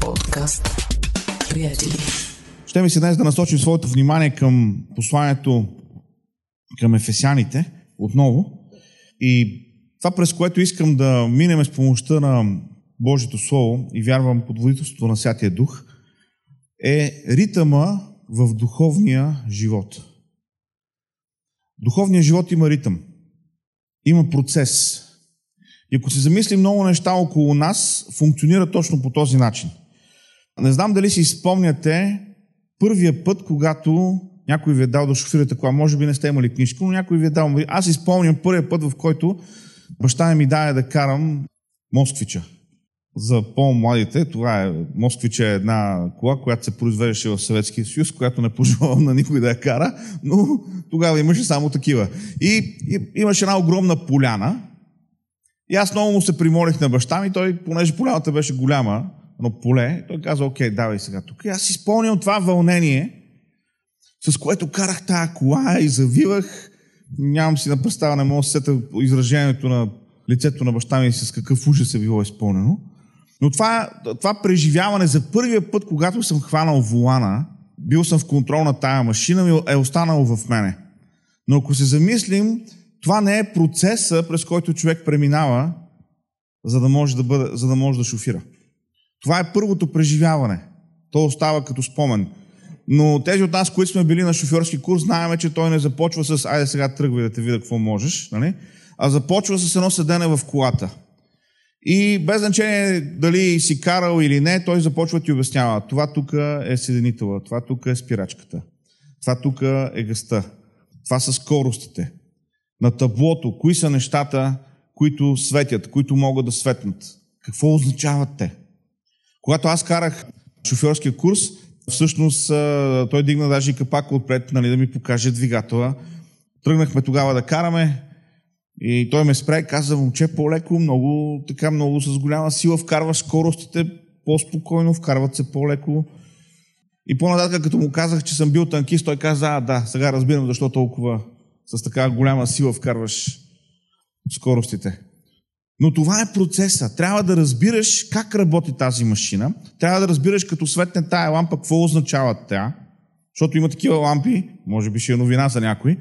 Подкаст. Приятели. Ще ми се днес да насочим своето внимание към посланието към ефесяните отново. И това, през което искам да минем с помощта на Божието Слово и вярвам под водителството на Святия Дух, е ритъма в духовния живот. Духовният живот има ритъм. Има процес. И ако се замислим много неща около нас, функционира точно по този начин. Не знам дали си спомняте първия път, когато някой ви е дал да шофирате кола. Може би не сте имали книжка, но някой ви е дал. Аз си спомням първия път, в който баща ми даде да карам Москвича. За по-младите, това е Москвича е една кола, която се произвеждаше в Съветския съюз, която не пожелавам на никой да я кара, но тогава имаше само такива. И, и имаше една огромна поляна, и аз много му се примолих на баща ми, той, понеже поляната беше голяма, но поле, той каза, окей, давай сега тук. И аз си спомням това вълнение, с което карах тази кола и завивах. Нямам си на представа, не мога да сета изражението на лицето на баща ми с какъв ужас е било изпълнено. Но това, това преживяване за първия път, когато съм хванал волана, бил съм в контрол на тая машина, е останало в мене. Но ако се замислим, това не е процеса, през който човек преминава, за да може да, бъде, за да, може да шофира. Това е първото преживяване. То остава като спомен. Но тези от нас, които сме били на шофьорски курс, знаем, че той не започва с айде сега тръгвай да те видя какво можеш, нали? а започва с едно седене в колата. И без значение дали си карал или не, той започва да ти обяснява. Това тук е седенителът, това тук е спирачката, това тук е гъста, това са скоростите. На таблото, кои са нещата, които светят, които могат да светнат. Какво означават те? Когато аз карах шофьорския курс, всъщност той дигна даже и капака отпред, нали, да ми покаже двигателя. Тръгнахме тогава да караме и той ме спре и каза, момче, по-леко, много, така много с голяма сила вкарваш скоростите, по-спокойно, вкарват се по-леко. И по-нататък, като му казах, че съм бил танкист, той каза, а, да, сега разбирам защо толкова с така голяма сила вкарваш скоростите. Но това е процеса. Трябва да разбираш как работи тази машина. Трябва да разбираш като светне тая лампа, какво означава тя. Защото има такива лампи, може би ще е новина за някой,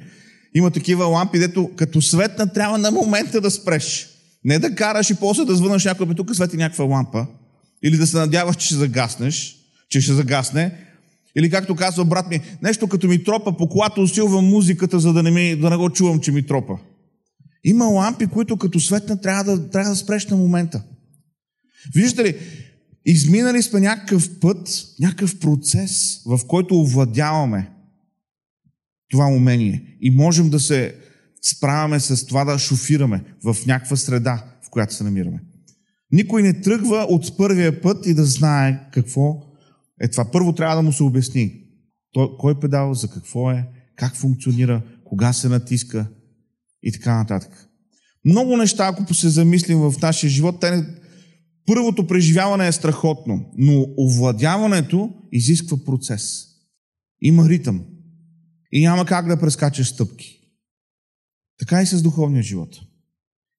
има такива лампи, дето като светна трябва на момента да спреш. Не да караш и после да звънаш някой, тук свети някаква лампа. Или да се надяваш, че ще загаснеш, че ще загасне. Или както казва брат ми, нещо като ми тропа по колата, усилвам музиката, за да не, ми, да не го чувам, че ми тропа. Има лампи, които като светна трябва да, трябва да спреш на момента. Виждате ли, изминали сме някакъв път, някакъв процес, в който овладяваме това умение и можем да се справяме с това да шофираме в някаква среда, в която се намираме. Никой не тръгва от първия път и да знае какво е това. Първо трябва да му се обясни кой педал, за какво е, как функционира, кога се натиска, и така нататък. Много неща, ако се замислим в нашия живот, те първото преживяване е страхотно, но овладяването изисква процес. Има ритъм. И няма как да прескачаш стъпки. Така и с духовния живот.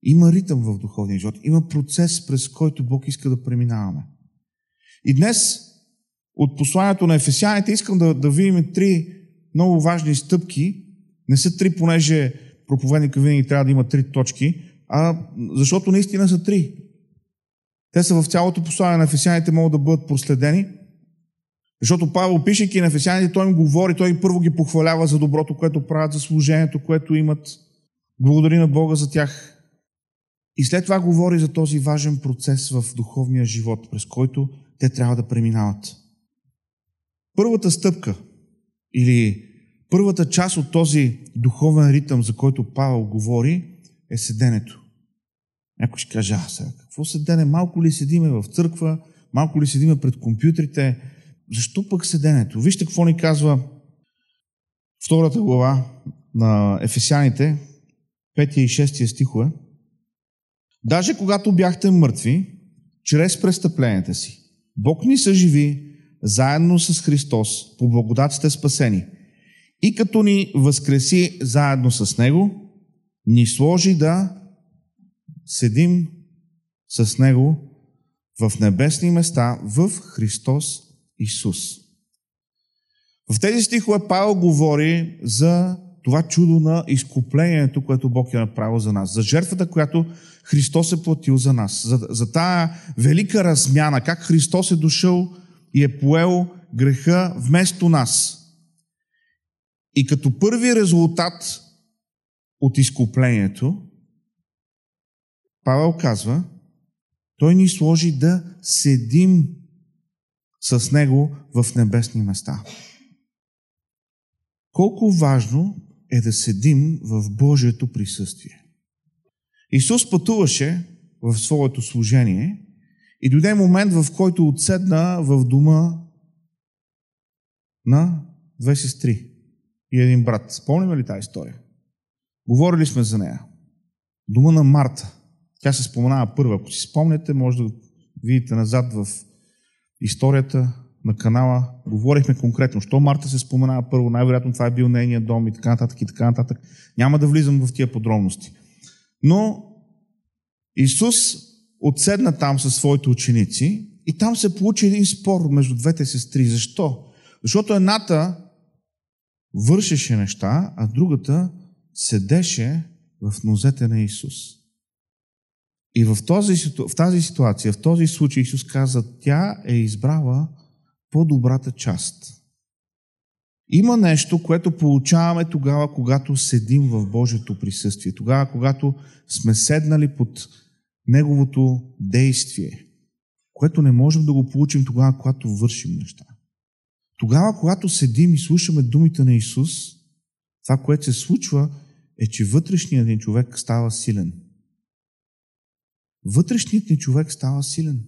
Има ритъм в духовния живот. Има процес, през който Бог иска да преминаваме. И днес от посланието на Ефесяните искам да, да видим три много важни стъпки. Не са три, понеже проповедника винаги трябва да има три точки, а защото наистина са три. Те са в цялото послание на Ефесяните, могат да бъдат проследени. Защото Павел, пишейки на Ефесяните, той им говори, той първо ги похвалява за доброто, което правят, за служението, което имат. Благодари на Бога за тях. И след това говори за този важен процес в духовния живот, през който те трябва да преминават. Първата стъпка или Първата част от този духовен ритъм, за който Павел говори, е седенето. Някой ще каже, а сега, какво седене? Малко ли седиме в църква? Малко ли седиме пред компютрите? Защо пък седенето? Вижте какво ни казва втората глава на Ефесяните, 5 и 6 стихове. Даже когато бяхте мъртви, чрез престъпленията си, Бог ни съживи заедно с Христос, по благодат сте спасени – и като ни възкреси заедно с Него, ни сложи да седим с Него в небесни места в Христос Исус. В тези стихове Павел говори за това чудо на изкуплението, което Бог е направил за нас. За жертвата, която Христос е платил за нас. За, за тая велика размяна, как Христос е дошъл и е поел греха вместо нас. И като първи резултат от изкуплението, Павел казва, той ни сложи да седим с Него в небесни места. Колко важно е да седим в Божието присъствие. Исус пътуваше в своето служение и дойде момент, в който отседна в дома на две сестри и един брат. Спомняме ли тази история? Говорили сме за нея. Дома на Марта. Тя се споменава първа. Ако си спомняте, може да видите назад в историята на канала. Говорихме конкретно. Що Марта се споменава първо? Най-вероятно това е бил нейният дом и така нататък и така нататък. Няма да влизам в тия подробности. Но Исус отседна там със своите ученици и там се получи един спор между двете сестри. Защо? Защото едната вършеше неща, а другата седеше в нозете на Исус. И в, този, в тази ситуация, в този случай Исус каза, тя е избрала по-добрата част. Има нещо, което получаваме тогава, когато седим в Божието присъствие. Тогава, когато сме седнали под Неговото действие, което не можем да го получим тогава, когато вършим неща. Тогава, когато седим и слушаме думите на Исус, това, което се случва, е, че вътрешният ни човек става силен. Вътрешният ни човек става силен.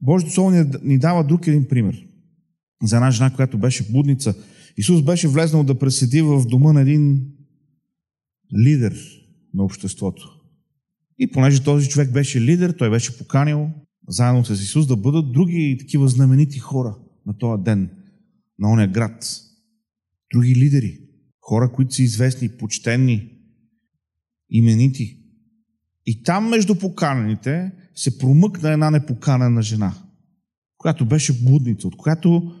Божието Слово ни дава друг един пример. За една жена, която беше будница. Исус беше влезнал да преседи в дома на един лидер на обществото. И понеже този човек беше лидер, той беше поканил заедно с Исус да бъдат други такива знаменити хора на този ден, на ония град. Други лидери. Хора, които са известни, почтенни, именити. И там между поканените се промъкна една непоканена жена, която беше блудница, от която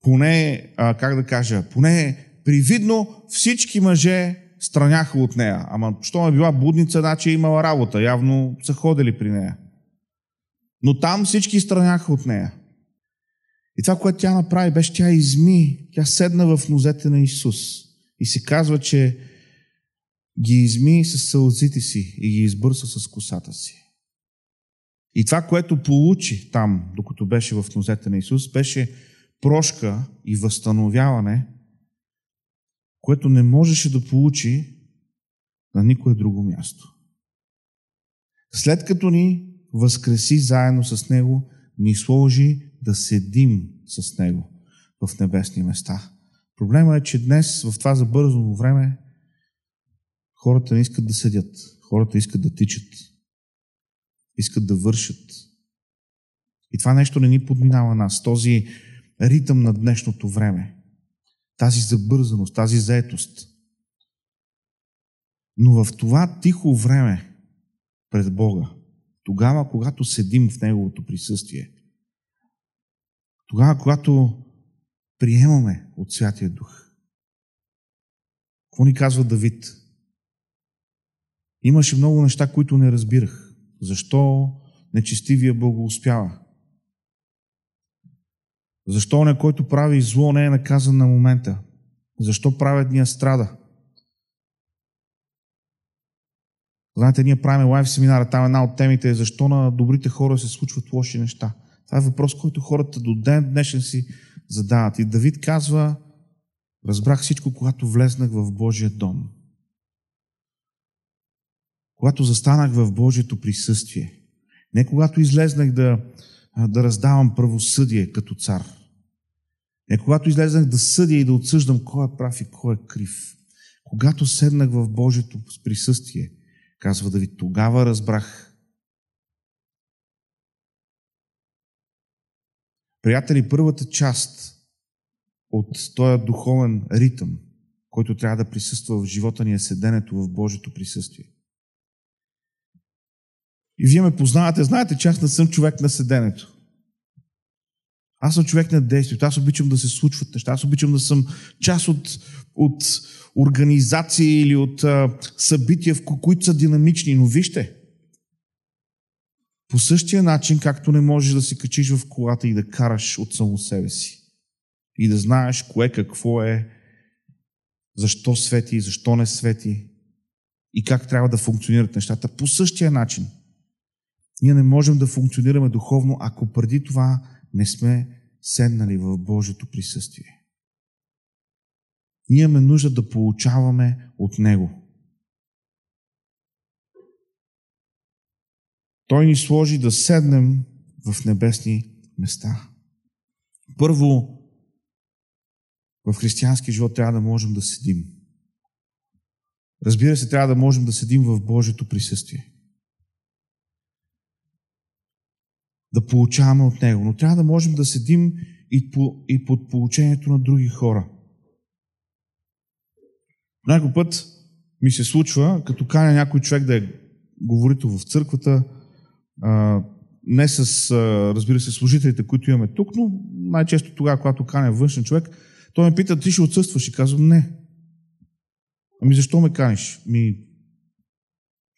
поне, а, как да кажа, поне привидно всички мъже страняха от нея. Ама, що е била будница, значи е имала работа. Явно са ходили при нея. Но там всички страняха от нея. И това, което тя направи, беше тя изми, тя седна в нозете на Исус. И се казва, че ги изми с сълзите си и ги избърса с косата си. И това, което получи там, докато беше в нозете на Исус, беше прошка и възстановяване което не можеше да получи на никое друго място. След като ни възкреси заедно с Него, ни сложи да седим с Него в небесни места. Проблема е, че днес, в това забързано време, хората не искат да седят. Хората искат да тичат. Искат да вършат. И това нещо не ни подминава нас. Този ритъм на днешното време тази забързаност, тази заетост. Но в това тихо време пред Бога, тогава, когато седим в Неговото присъствие, тогава, когато приемаме от Святия Дух, какво ни казва Давид? Имаше много неща, които не разбирах. Защо нечестивия Бог успява? Защо он който прави зло, не е наказан на момента? Защо праведния страда? Знаете, ние правим лайв семинара, там една от темите е защо на добрите хора се случват лоши неща. Това е въпрос, който хората до ден днешен си задават. И Давид казва, разбрах всичко, когато влезнах в Божия дом. Когато застанах в Божието присъствие. Не когато излезнах да, да раздавам правосъдие като цар. Не когато излезнах да съдя и да отсъждам кой е прав и кой е крив. Когато седнах в Божието присъствие, казва Давид, тогава разбрах. Приятели, първата част от този духовен ритъм, който трябва да присъства в живота ни е седенето в Божието присъствие. И вие ме познавате, знаете, че аз не съм човек на седенето. Аз съм човек на действието. Аз обичам да се случват неща. Аз обичам да съм част от, от организации или от а, събития, в които са динамични. Но вижте, по същия начин, както не можеш да се качиш в колата и да караш от само себе си. И да знаеш кое какво е, защо свети защо не свети. И как трябва да функционират нещата. По същия начин. Ние не можем да функционираме духовно, ако преди това не сме седнали в Божието присъствие. Ние имаме нужда да получаваме от Него. Той ни сложи да седнем в небесни места. Първо, в християнски живот трябва да можем да седим. Разбира се, трябва да можем да седим в Божието присъствие. Да получаваме от Него. Но трябва да можем да седим и, по, и под получението на други хора. Някой път ми се случва, като каня някой човек да е говорител в църквата, а, не с, а, разбира се, служителите, които имаме тук, но най-често тогава, когато каня външен човек, той ме пита, ти ще отсъстваш и казвам, не. Ами защо ме каниш? Ми,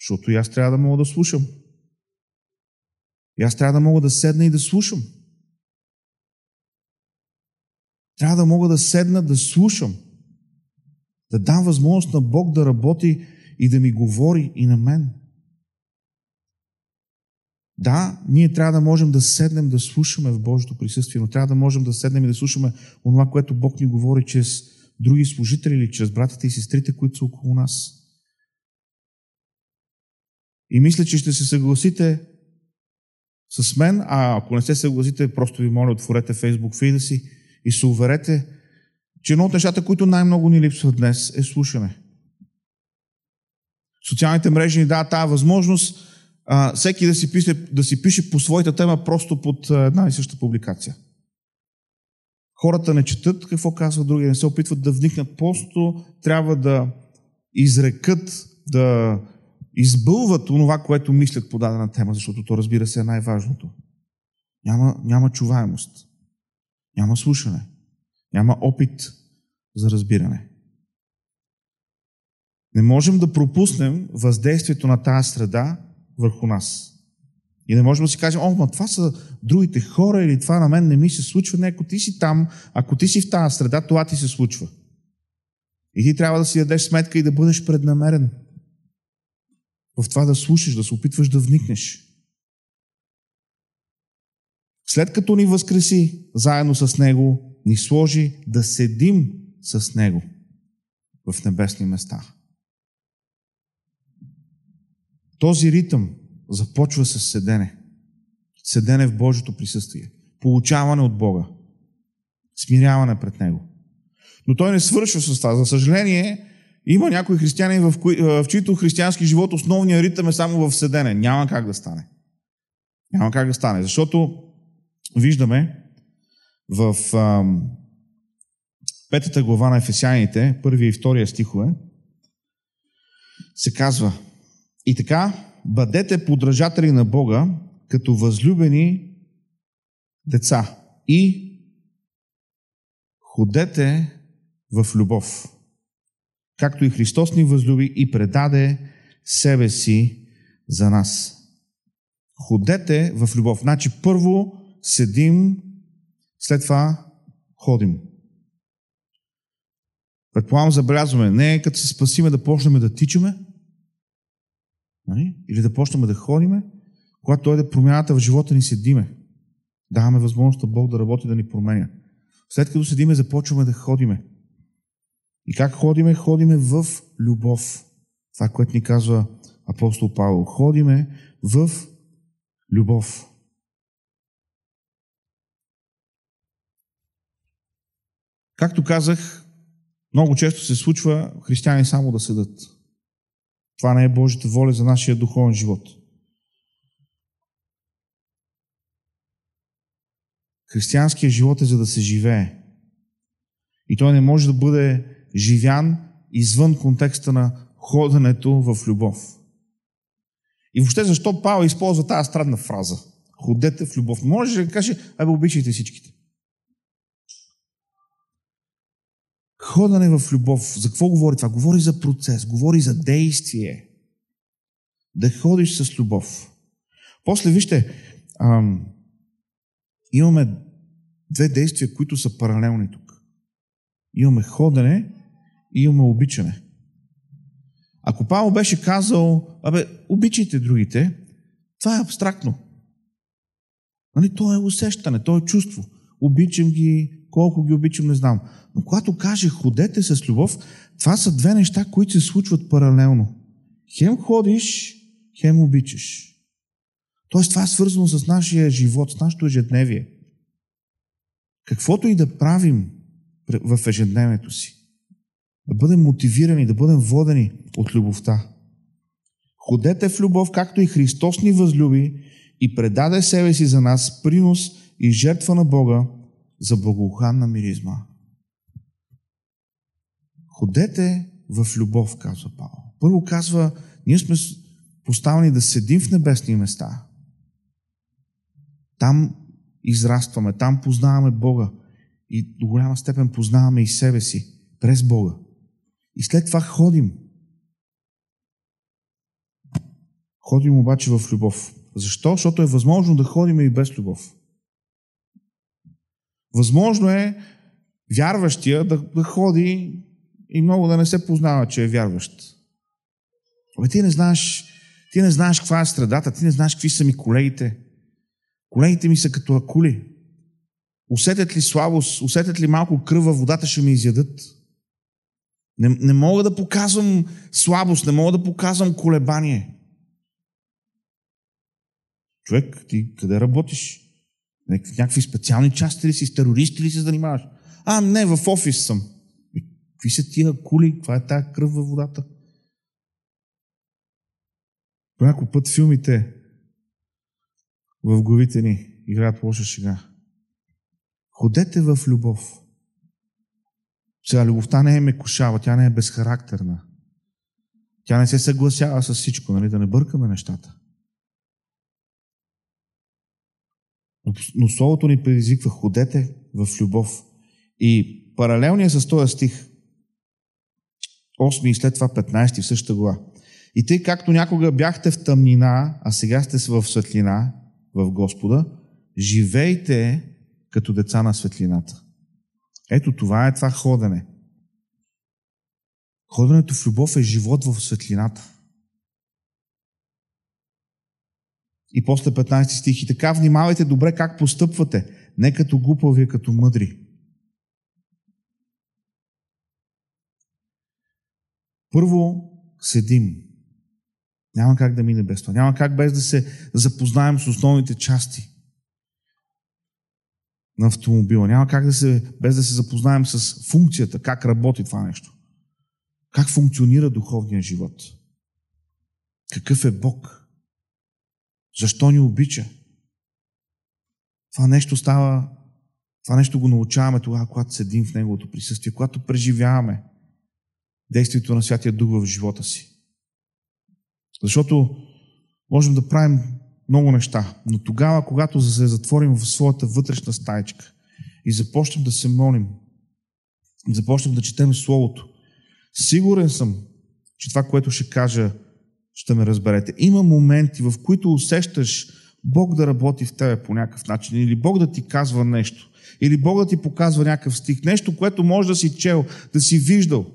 защото и аз трябва да мога да слушам. И аз трябва да мога да седна и да слушам. Трябва да мога да седна да слушам. Да дам възможност на Бог да работи и да ми говори и на мен. Да, ние трябва да можем да седнем да слушаме в Божието присъствие, но трябва да можем да седнем и да слушаме онова, което Бог ни говори чрез други служители или чрез братята и сестрите, които са около нас. И мисля, че ще се съгласите с мен, а ако не се съгласите, просто ви моля, отворете Facebook фида си и се уверете, че едно от нещата, които най-много ни липсват днес, е слушане. Социалните мрежи ни дават тази възможност а, всеки да си, пише, да си пише по своята тема просто под една и съща публикация. Хората не четат какво казва другия, не се опитват да вникнат, просто трябва да изрекат, да избълват онова, което мислят по дадена тема, защото то разбира се е най-важното. Няма, няма чуваемост, няма слушане, няма опит за разбиране. Не можем да пропуснем въздействието на тази среда върху нас. И не можем да си кажем, о, ма това са другите хора или това на мен не ми се случва. Не, ако ти си там, ако ти си в тази среда, това ти се случва. И ти трябва да си дадеш сметка и да бъдеш преднамерен в това да слушаш, да се опитваш да вникнеш. След като ни възкреси заедно с Него, ни сложи да седим с Него в небесни места. Този ритъм започва с седене. Седене в Божието присъствие. Получаване от Бога. Смиряване пред Него. Но той не свършва с това. За съжаление, има някои християни, в, кои, в чието християнски живот основният ритъм е само в седене. Няма как да стане. Няма как да стане. Защото виждаме в ам, петата глава на Ефесяните, първия и втория стихове, се казва и така, бъдете подражатели на Бога, като възлюбени деца и ходете в любов, както и Христос ни възлюби и предаде себе си за нас. Ходете в любов. Значи първо седим, след това ходим. Предполагам, забелязваме, не е като се спасиме да почнем да тичаме, Нали? Или да почнем да ходиме, когато дойде промяната в живота ни, седиме. Даваме възможност Бог да работи, да ни променя. След като седиме, започваме да ходиме. И как ходиме? Ходиме в любов. Това, което ни казва апостол Павел. Ходиме в любов. Както казах, много често се случва християни само да седат. Това не е Божията воля за нашия духовен живот. Християнският живот е за да се живее. И той не може да бъде живян извън контекста на ходенето в любов. И въобще защо Павел използва тази странна фраза? Ходете в любов. Може ли да каже, абе обичайте всичките. Ходане в любов. За какво говори това? Говори за процес, говори за действие. Да ходиш с любов. После вижте, ам, имаме две действия, които са паралелни тук. Имаме ходене и имаме обичане. Ако Павел беше казал, абе, обичайте другите, това е абстрактно. Нали, то е усещане, то е чувство. Обичам ги, колко ги обичам, не знам. Но когато каже ходете с любов, това са две неща, които се случват паралелно. Хем ходиш, хем обичаш. Тоест това е свързано с нашия живот, с нашето ежедневие. Каквото и да правим в ежедневието си, да бъдем мотивирани, да бъдем водени от любовта. Ходете в любов, както и Христос ни възлюби и предаде себе си за нас принос и жертва на Бога за благоуханна миризма. Ходете в любов, казва Павел. Първо казва, ние сме поставени да седим в небесни места. Там израстваме, там познаваме Бога и до голяма степен познаваме и себе си през Бога. И след това ходим. Ходим обаче в любов. Защо? Защото е възможно да ходим и без любов. Възможно е вярващия да, да ходи и много да не се познава, че е вярващ. Абе, ти не знаеш, ти не знаеш каква е средата, ти не знаеш какви са ми колегите. Колегите ми са като акули. Усетят ли слабост, усетят ли малко кръв във водата, ще ме изядат. Не, не мога да показвам слабост, не мога да показвам колебание. Човек, ти къде работиш? В някакви специални части ли си, с терористи ли се занимаваш? А, не, в офис съм. Какви са тия кули? Каква е тая кръв във водата? По някой път филмите в главите ни играят лоша шега. Ходете в любов. Сега, любовта не е мекушава, тя не е безхарактерна. Тя не се съгласява с всичко, нали? да не бъркаме нещата. Но Словото ни предизвиква, ходете в любов. И паралелният с този стих, 8 и след това 15 в същата глава. И тъй както някога бяхте в тъмнина, а сега сте в светлина, в Господа, живейте като деца на светлината. Ето това е това ходене. Ходенето в любов е живот в светлината. И после 15 стих. И така внимавайте добре как постъпвате. Не като глупави, а като мъдри. Първо седим. Няма как да мине без това. Няма как без да се запознаем с основните части на автомобила. Няма как да се, без да се запознаем с функцията, как работи това нещо. Как функционира духовния живот. Какъв е Бог. Защо ни обича? Това нещо става, това нещо го научаваме тогава, когато седим в Неговото присъствие, когато преживяваме действието на Святия Дух в живота си. Защото можем да правим много неща, но тогава, когато се затворим в своята вътрешна стаечка и започнем да се молим, започнем да четем Словото, сигурен съм, че това, което ще кажа, ще ме разберете. Има моменти, в които усещаш Бог да работи в тебе по някакъв начин, или Бог да ти казва нещо, или Бог да ти показва някакъв стих, нещо, което може да си чел, да си виждал,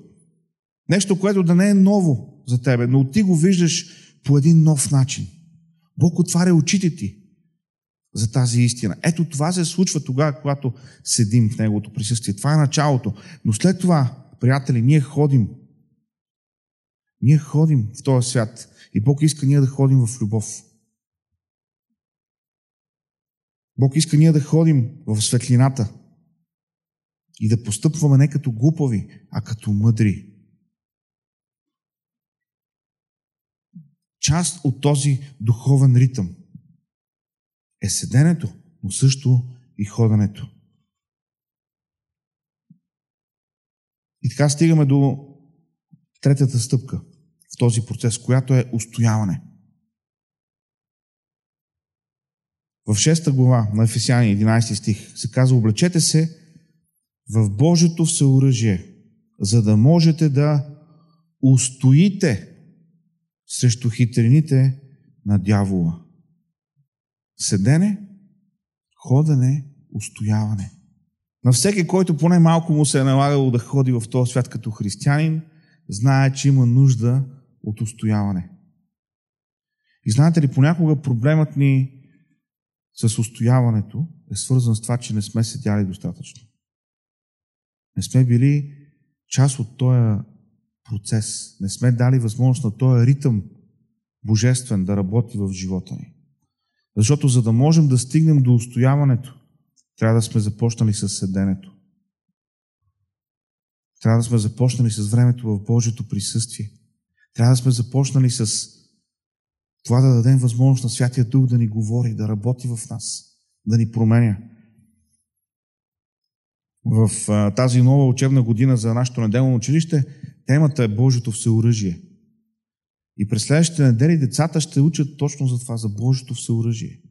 нещо, което да не е ново за тебе, но ти го виждаш по един нов начин. Бог отваря очите ти за тази истина. Ето това се случва тогава, когато седим в Неговото присъствие. Това е началото. Но след това, приятели, ние ходим. Ние ходим в този свят. И Бог иска ние да ходим в любов. Бог иска ние да ходим в светлината и да постъпваме не като глупави, а като мъдри. Част от този духовен ритъм е седенето, но също и ходенето. И така стигаме до третата стъпка в този процес, която е устояване. в 6 глава на Ефесяни, 11 стих, се казва, облечете се в Божието всеоръжие, за да можете да устоите срещу хитрините на дявола. Седене, ходене, устояване. На всеки, който поне малко му се е налагало да ходи в този свят като християнин, знае, че има нужда от устояване. И знаете ли, понякога проблемът ни с устояването е свързан с това, че не сме седяли достатъчно. Не сме били част от този процес. Не сме дали възможност на този ритъм божествен да работи в живота ни. Защото за да можем да стигнем до устояването, трябва да сме започнали с седенето. Трябва да сме започнали с времето в Божието присъствие. Трябва да сме започнали с това да дадем възможност на Святия Дух да ни говори, да работи в нас, да ни променя. В тази нова учебна година за нашето неделно училище темата е Божието всеоръжие. И през следващите недели децата ще учат точно за това, за Божието всеоръжие.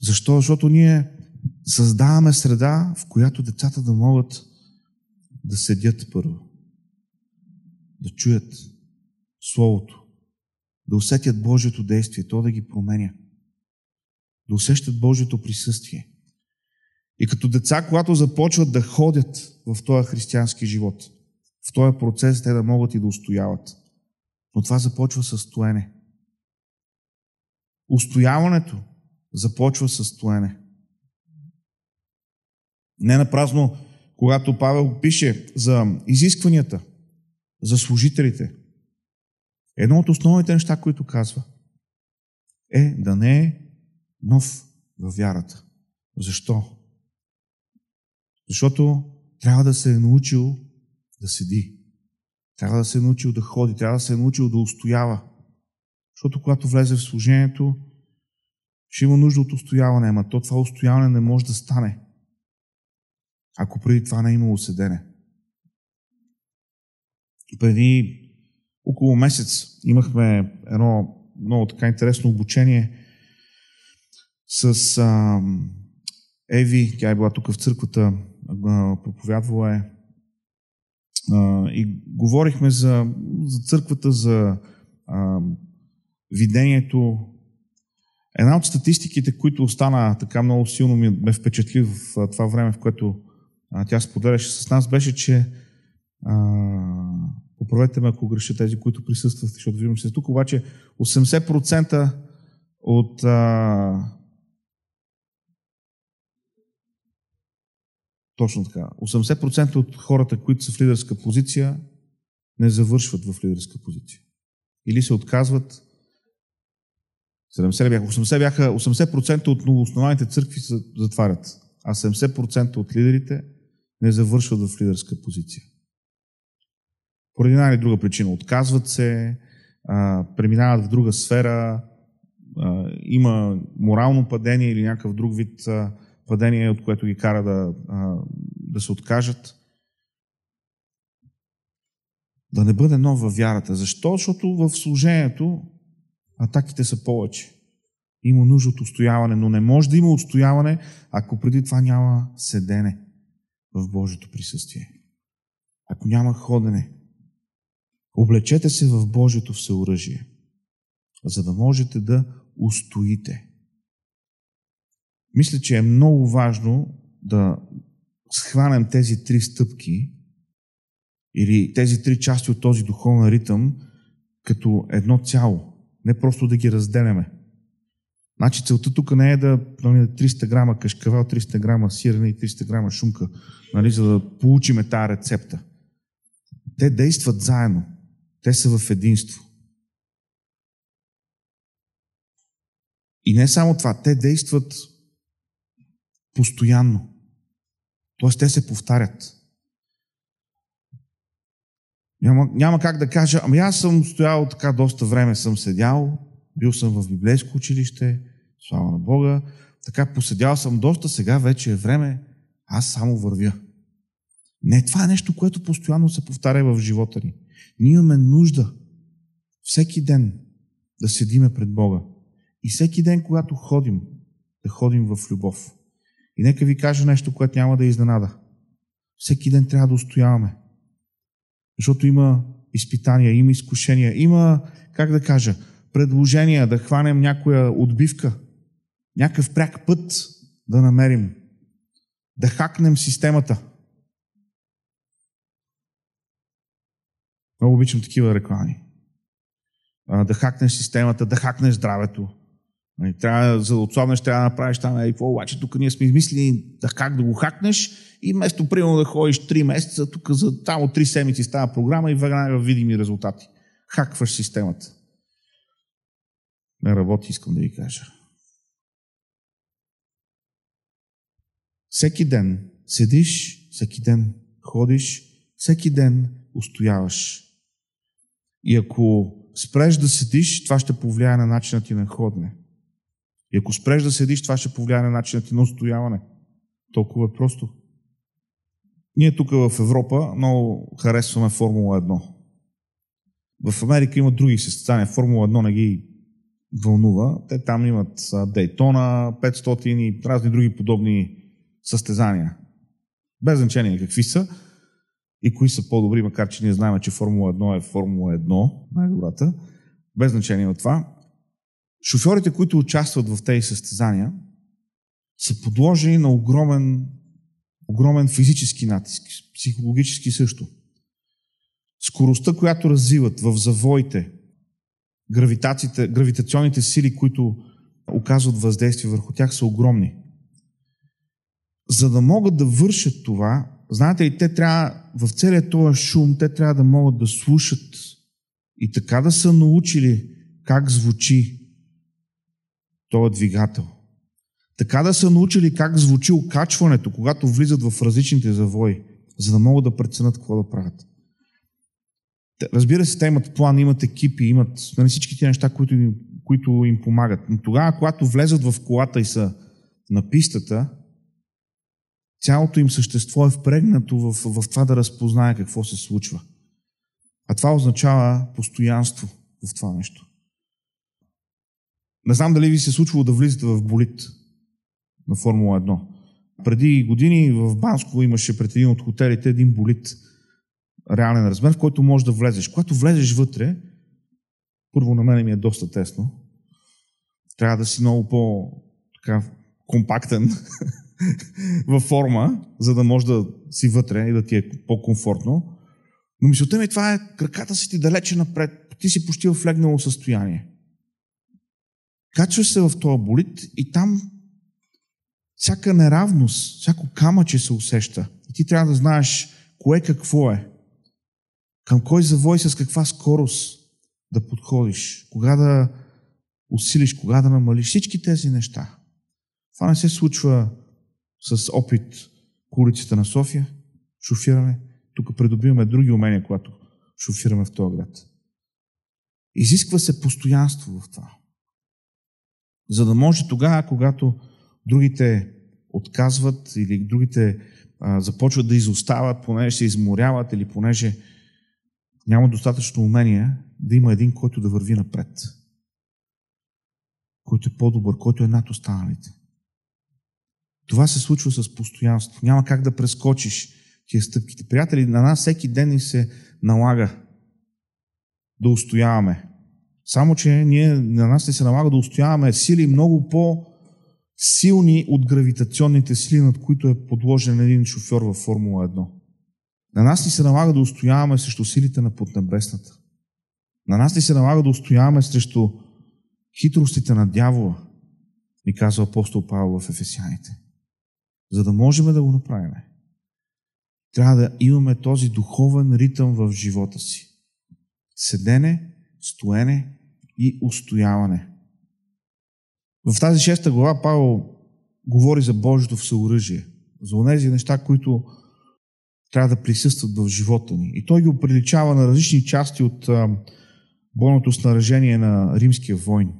Защо? Защото ние създаваме среда, в която децата да могат да седят първо, да чуят Словото, да усетят Божието действие, то да ги променя, да усещат Божието присъствие. И като деца, когато започват да ходят в този християнски живот, в този процес те да могат и да устояват. Но това започва с стоене. Устояването започва с стоене. Не на празно, когато Павел пише за изискванията, за служителите, едно от основните неща, които казва, е да не е нов във вярата. Защо? Защото трябва да се е научил да седи. Трябва да се е научил да ходи. Трябва да се е научил да устоява. Защото когато влезе в служението, ще има нужда от устояване, ама то това устояване не може да стане, ако преди това не е имало седене. Преди около месец имахме едно много така интересно обучение с а, Еви, тя е била тук в църквата, проповядвала е. И говорихме за, за църквата, за а, видението. Една от статистиките, които остана така много силно ми ме впечатли в това време, в което а, тя споделяше с нас, беше, че а, поправете ме, ако греша тези, които присъстват, защото виждам се тук, обаче 80% от а, Точно така. 80% от хората, които са в лидерска позиция, не завършват в лидерска позиция. Или се отказват. 70 бяха. 80%, бяха, 80% от новооснованите църкви се затварят, а 70% от лидерите не завършват в лидерска позиция. Поради една или друга причина. Отказват се, преминават в друга сфера, има морално падение или някакъв друг вид а, падение, от което ги кара да, да се откажат. Да не бъде нова вярата. Защо? Защото в служението атаките са повече. Има нужда от устояване, но не може да има отстояване, ако преди това няма седене в Божието присъствие. Ако няма ходене. Облечете се в Божието всеоръжие, за да можете да устоите. Мисля, че е много важно да схванем тези три стъпки или тези три части от този духовен ритъм като едно цяло. Не просто да ги разделяме. Значи целта тук не е да нали, 300 грама кашкавал, 300 грама сирене и 300 грама шунка, нали, за да получиме тази рецепта. Те действат заедно. Те са в единство. И не само това, те действат постоянно. Тоест, те се повтарят. Няма, няма как да кажа, ами аз съм стоял така доста време, съм седял, бил съм в библейско училище, слава на Бога, така поседял съм доста, сега вече е време, аз само вървя. Не, това е нещо, което постоянно се повтаря в живота ни. Ние имаме нужда всеки ден да седиме пред Бога И всеки ден, когато ходим, да ходим в любов. И нека ви кажа нещо, което няма да е изненада. Всеки ден трябва да устояваме. Защото има изпитания, има изкушения, има, как да кажа, предложения да хванем някоя отбивка, някакъв пряк път да намерим, да хакнем системата. Много обичам такива реклами. Да хакнеш системата, да хакнеш здравето. Нали, трябва, за да отслабнеш, трябва да направиш там, и какво, обаче тук ние сме измислили да как да го хакнеш и вместо примерно да ходиш 3 месеца, тук за там от 3 седмици става програма и веднага видими резултати. Хакваш системата. Не работи, искам да ви кажа. Всеки ден седиш, всеки ден ходиш, всеки ден устояваш. И ако спреш да седиш, това ще повлияе на начина ти на ходене. И ако спреш да седиш, това ще повлияе на начина ти на устояване. Толкова е просто. Ние тук в Европа много харесваме Формула 1. В Америка има други състезания. Формула 1 не ги вълнува. Те там имат Дейтона, 500 и разни други подобни състезания. Без значение какви са и кои са по-добри, макар че ние знаем, че Формула 1 е Формула 1, най-добрата. Без значение от това. Шофьорите, които участват в тези състезания, са подложени на огромен, огромен физически натиск, психологически също. Скоростта, която развиват в завоите, гравитационните сили, които оказват въздействие върху тях, са огромни. За да могат да вършат това, знаете ли, те трябва, в целият този шум, те трябва да могат да слушат и така да са научили как звучи този двигател. Така да са научили как звучи окачването, когато влизат в различните завои, за да могат да преценят какво да правят. Разбира се, те имат план, имат екипи, имат нали, всички тези неща, които им, които им помагат. Но тогава, когато влезат в колата и са на пистата, цялото им същество е впрегнато в, в това да разпознае какво се случва. А това означава постоянство в това нещо. Не знам дали ви се е случвало да влизате в болит на Формула 1. Преди години в Банско имаше пред един от хотелите един болит реален размер, в който можеш да влезеш. Когато влезеш вътре, първо на мен ми е доста тесно. Трябва да си много по-компактен във форма, за да може да си вътре и да ти е по-комфортно. Но мисълта ми това е, краката си ти далече напред, ти си почти в легнало състояние. Качваш се в този болит и там всяка неравност, всяко камъче се усеща. И ти трябва да знаеш кое какво е. Към кой завой с каква скорост да подходиш. Кога да усилиш, кога да намалиш. Всички тези неща. Това не се случва с опит в улиците на София, шофиране. Тук придобиваме други умения, когато шофираме в този град. Изисква се постоянство в това. За да може тогава, когато другите отказват или другите а, започват да изостават, понеже се изморяват или понеже няма достатъчно умение, да има един, който да върви напред. Който е по-добър, който е над останалите. Това се случва с постоянство. Няма как да прескочиш тия стъпките. Приятели, на нас всеки ден ни се налага да устояваме. Само, че ние, на нас не се налага да устояваме сили много по-силни от гравитационните сили, над които е подложен един шофьор във Формула 1. На нас ни се налага да устояваме срещу силите на поднебесната. На нас ни се налага да устояваме срещу хитростите на дявола, ни казва апостол Павел в Ефесяните. За да можем да го направим, трябва да имаме този духовен ритъм в живота си. Седене, стоене и устояване. В тази шеста глава Павел говори за Божието всеоръжие, за тези неща, които трябва да присъстват в живота ни. И той ги оприличава на различни части от бойното снаражение на римския войн.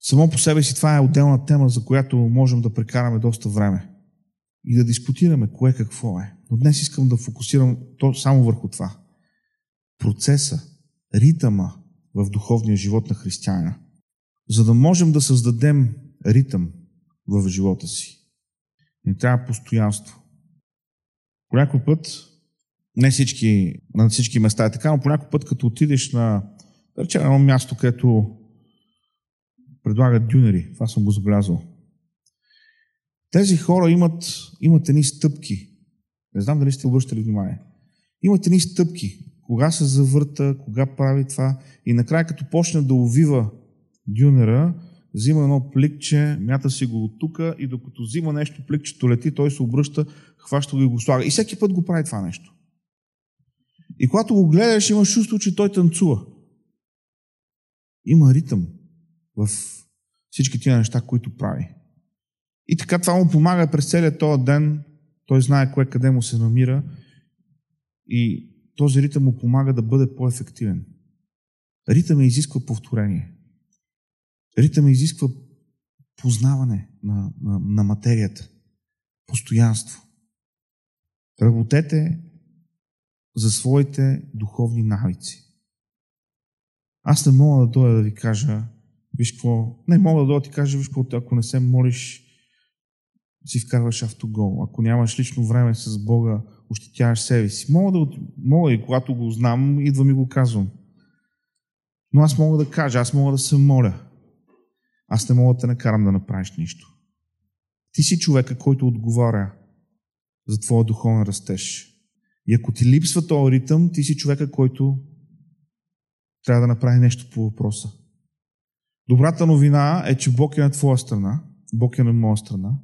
Само по себе си това е отделна тема, за която можем да прекараме доста време и да дискутираме кое какво е. Но днес искам да фокусирам то само върху това. Процеса, ритъма в духовния живот на християна. за да можем да създадем ритъм в живота си, ни трябва постоянство. По някой път, не всички, на всички места е така, но по някой път, като отидеш на, да речем, едно място, където предлагат дюнери, това съм го забелязал. Тези хора имат, имат едни стъпки. Не знам дали сте обръщали внимание. Имат едни стъпки. Кога се завърта, кога прави това. И накрая, като почне да увива дюнера, взима едно пликче, мята си го от тука и докато взима нещо, пликчето лети, той се обръща, хваща го и го слага. И всеки път го прави това нещо. И когато го гледаш, имаш чувство, че той танцува. Има ритъм в всички тия неща, които прави. И така това му помага през целият този ден. Той знае кое къде му се намира. И този ритъм му помага да бъде по-ефективен. Ритъм изисква повторение. Ритъм изисква познаване на, на, на материята. Постоянство. Работете за своите духовни навици. Аз не мога да дойда да ви кажа, виж какво, не мога да дойда да ти кажа, виж какво, ако не се молиш, си вкарваш автогол. Ако нямаш лично време с Бога, ощетяваш себе си. Мога, да, мога и когато го знам, идва ми го казвам. Но аз мога да кажа, аз мога да се моля. Аз не мога да те накарам да направиш нищо. Ти си човека, който отговаря за твоя духовен растеж. И ако ти липсва този ритъм, ти си човека, който трябва да направи нещо по въпроса. Добрата новина е, че Бог е на твоя страна, Бог е на моя страна.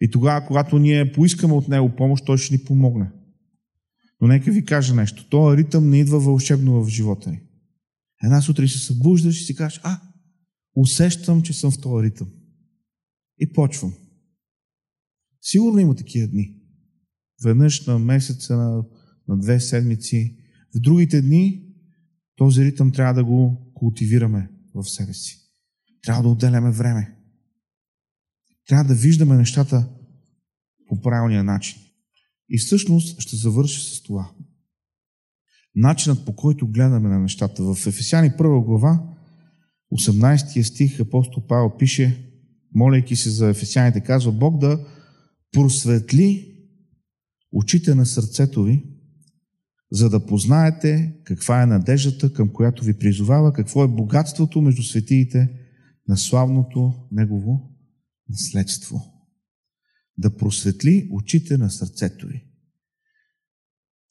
И тогава, когато ние поискаме от Него помощ, Той ще ни помогне. Но нека ви кажа нещо. Този ритъм не идва вълшебно в живота ни. Една сутрин се събуждаш и си кажеш, а, усещам, че съм в този ритъм. И почвам. Сигурно има такива дни. Веднъж на месеца, на, на две седмици. В другите дни този ритъм трябва да го култивираме в себе си. Трябва да отделяме време. Трябва да виждаме нещата по правилния начин. И всъщност ще завърша с това. Начинът по който гледаме на нещата. В Ефесяни 1 глава 18 стих апостол Павел пише, молейки се за ефесяните, казва Бог да просветли очите на сърцето ви, за да познаете каква е надеждата, към която ви призовава, какво е богатството между светиите на славното Негово наследство. Да просветли очите на сърцето ви.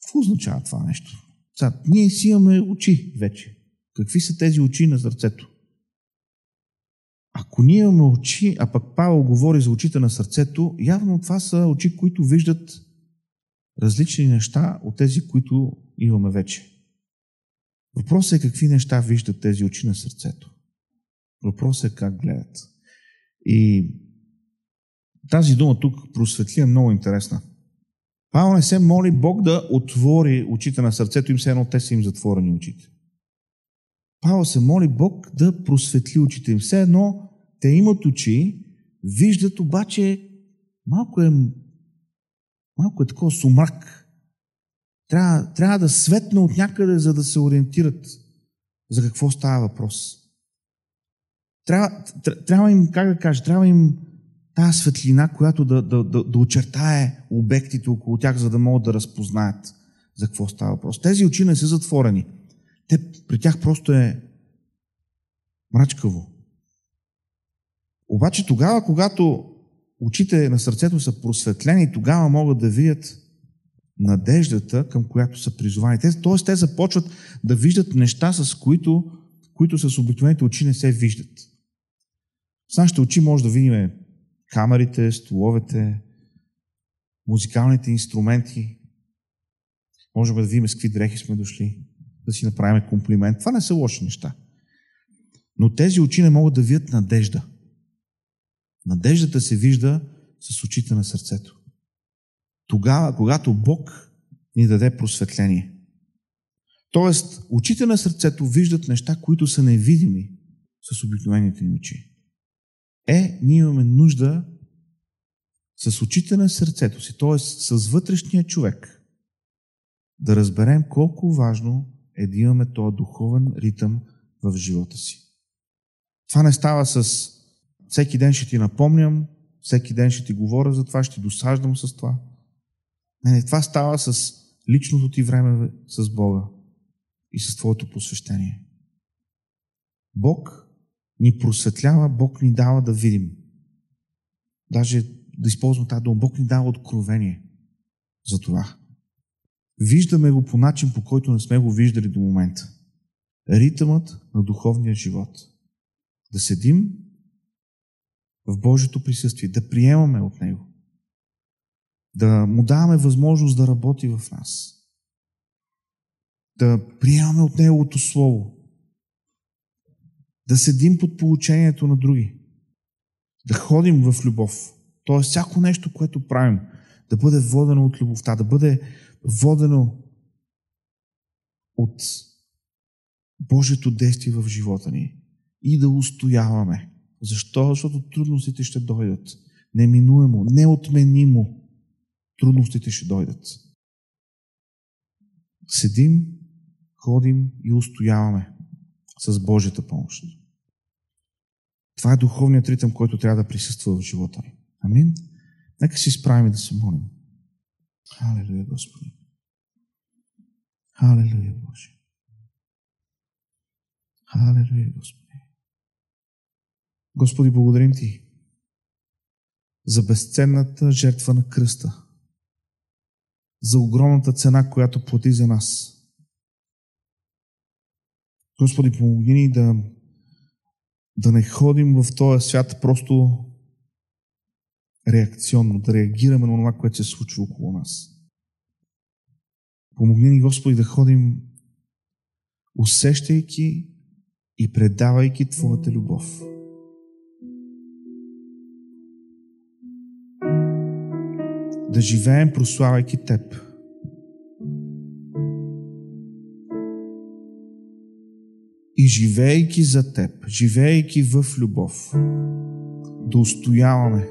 Какво означава това нещо? Сега, ние си имаме очи вече. Какви са тези очи на сърцето? Ако ние имаме очи, а пък Павел говори за очите на сърцето, явно това са очи, които виждат различни неща от тези, които имаме вече. Въпросът е какви неща виждат тези очи на сърцето. Въпросът е как гледат. И тази дума тук просветли е много интересна. Павел не се моли Бог да отвори очите на сърцето им, все едно те са им затворени очите. Павел се моли Бог да просветли очите им. Все едно те имат очи, виждат обаче малко е, малко е такова сумрак. Трябва, трябва да светне от някъде, за да се ориентират за какво става въпрос. Трябва, трябва им, как да кажа, трябва им тази светлина, която да, да, да, да очертае обектите около тях, за да могат да разпознаят за какво става въпрос. Тези очи не са затворени. Те, при тях просто е мрачкаво. Обаче тогава, когато очите на сърцето са просветлени, тогава могат да видят надеждата, към която са призовани. Т.е. те започват да виждат неща, с които, които с обикновените очи не се виждат. С нашите очи може да видим камерите, столовете, музикалните инструменти. Можем да видим с какви дрехи сме дошли, да си направим комплимент. Това не са лоши неща. Но тези очи не могат да видят надежда. Надеждата се вижда с очите на сърцето. Тогава, когато Бог ни даде просветление. Тоест, очите на сърцето виждат неща, които са невидими с обикновените ни очи. Е, ние имаме нужда с очите на сърцето си, т.е. с вътрешния човек, да разберем колко важно е да имаме този духовен ритъм в живота си. Това не става с всеки ден ще ти напомням, всеки ден ще ти говоря за това, ще ти досаждам с това. Не, не, това става с личното ти време с Бога и с твоето посвещение. Бог ни просветлява, Бог ни дава да видим. Даже да използвам тази дума, Бог ни дава откровение за това. Виждаме го по начин, по който не сме го виждали до момента. Ритъмът на духовния живот. Да седим в Божието присъствие, да приемаме от Него. Да му даваме възможност да работи в нас. Да приемаме от Неговото Слово. Да седим под получението на други. Да ходим в любов. Тоест, всяко нещо, което правим, да бъде водено от любовта, да бъде водено от Божието действие в живота ни и да устояваме. Защо? Защото трудностите ще дойдат. Неминуемо, неотменимо трудностите ще дойдат. Седим, ходим и устояваме с Божията помощ. Това е духовният ритъм, който трябва да присъства в живота ни. Амин. Нека си справим и да се молим. Халелуя, Господи. Халелуя, Боже. Халелуя, Господи. Господи, благодарим Ти за безценната жертва на кръста, за огромната цена, която плати за нас. Господи, помогни ни да, да не ходим в този свят просто реакционно, да реагираме на това, което се случва около нас. Помогни ни, Господи, да ходим усещайки и предавайки Твоята любов. Да живеем, прославяйки Теб. И живеейки за Теб, живеейки в любов, да устояваме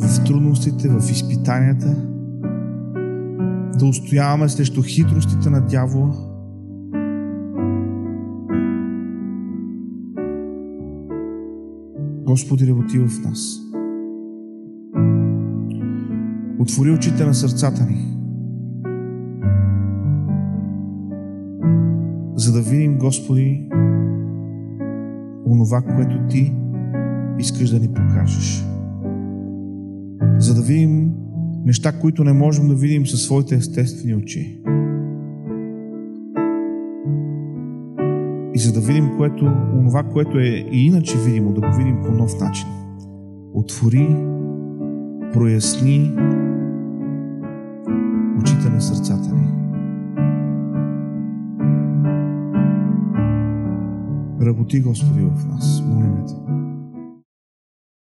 в трудностите, в изпитанията, да устояваме срещу хитростите на дявола, Господи, работи в нас. Отвори очите на сърцата ни, за да видим, Господи, онова, което Ти искаш да ни покажеш за да видим неща, които не можем да видим със своите естествени очи. И за да видим което, онова, което е и иначе видимо, да го видим по нов начин. Отвори, проясни Работи, Господи, в нас. Молим те.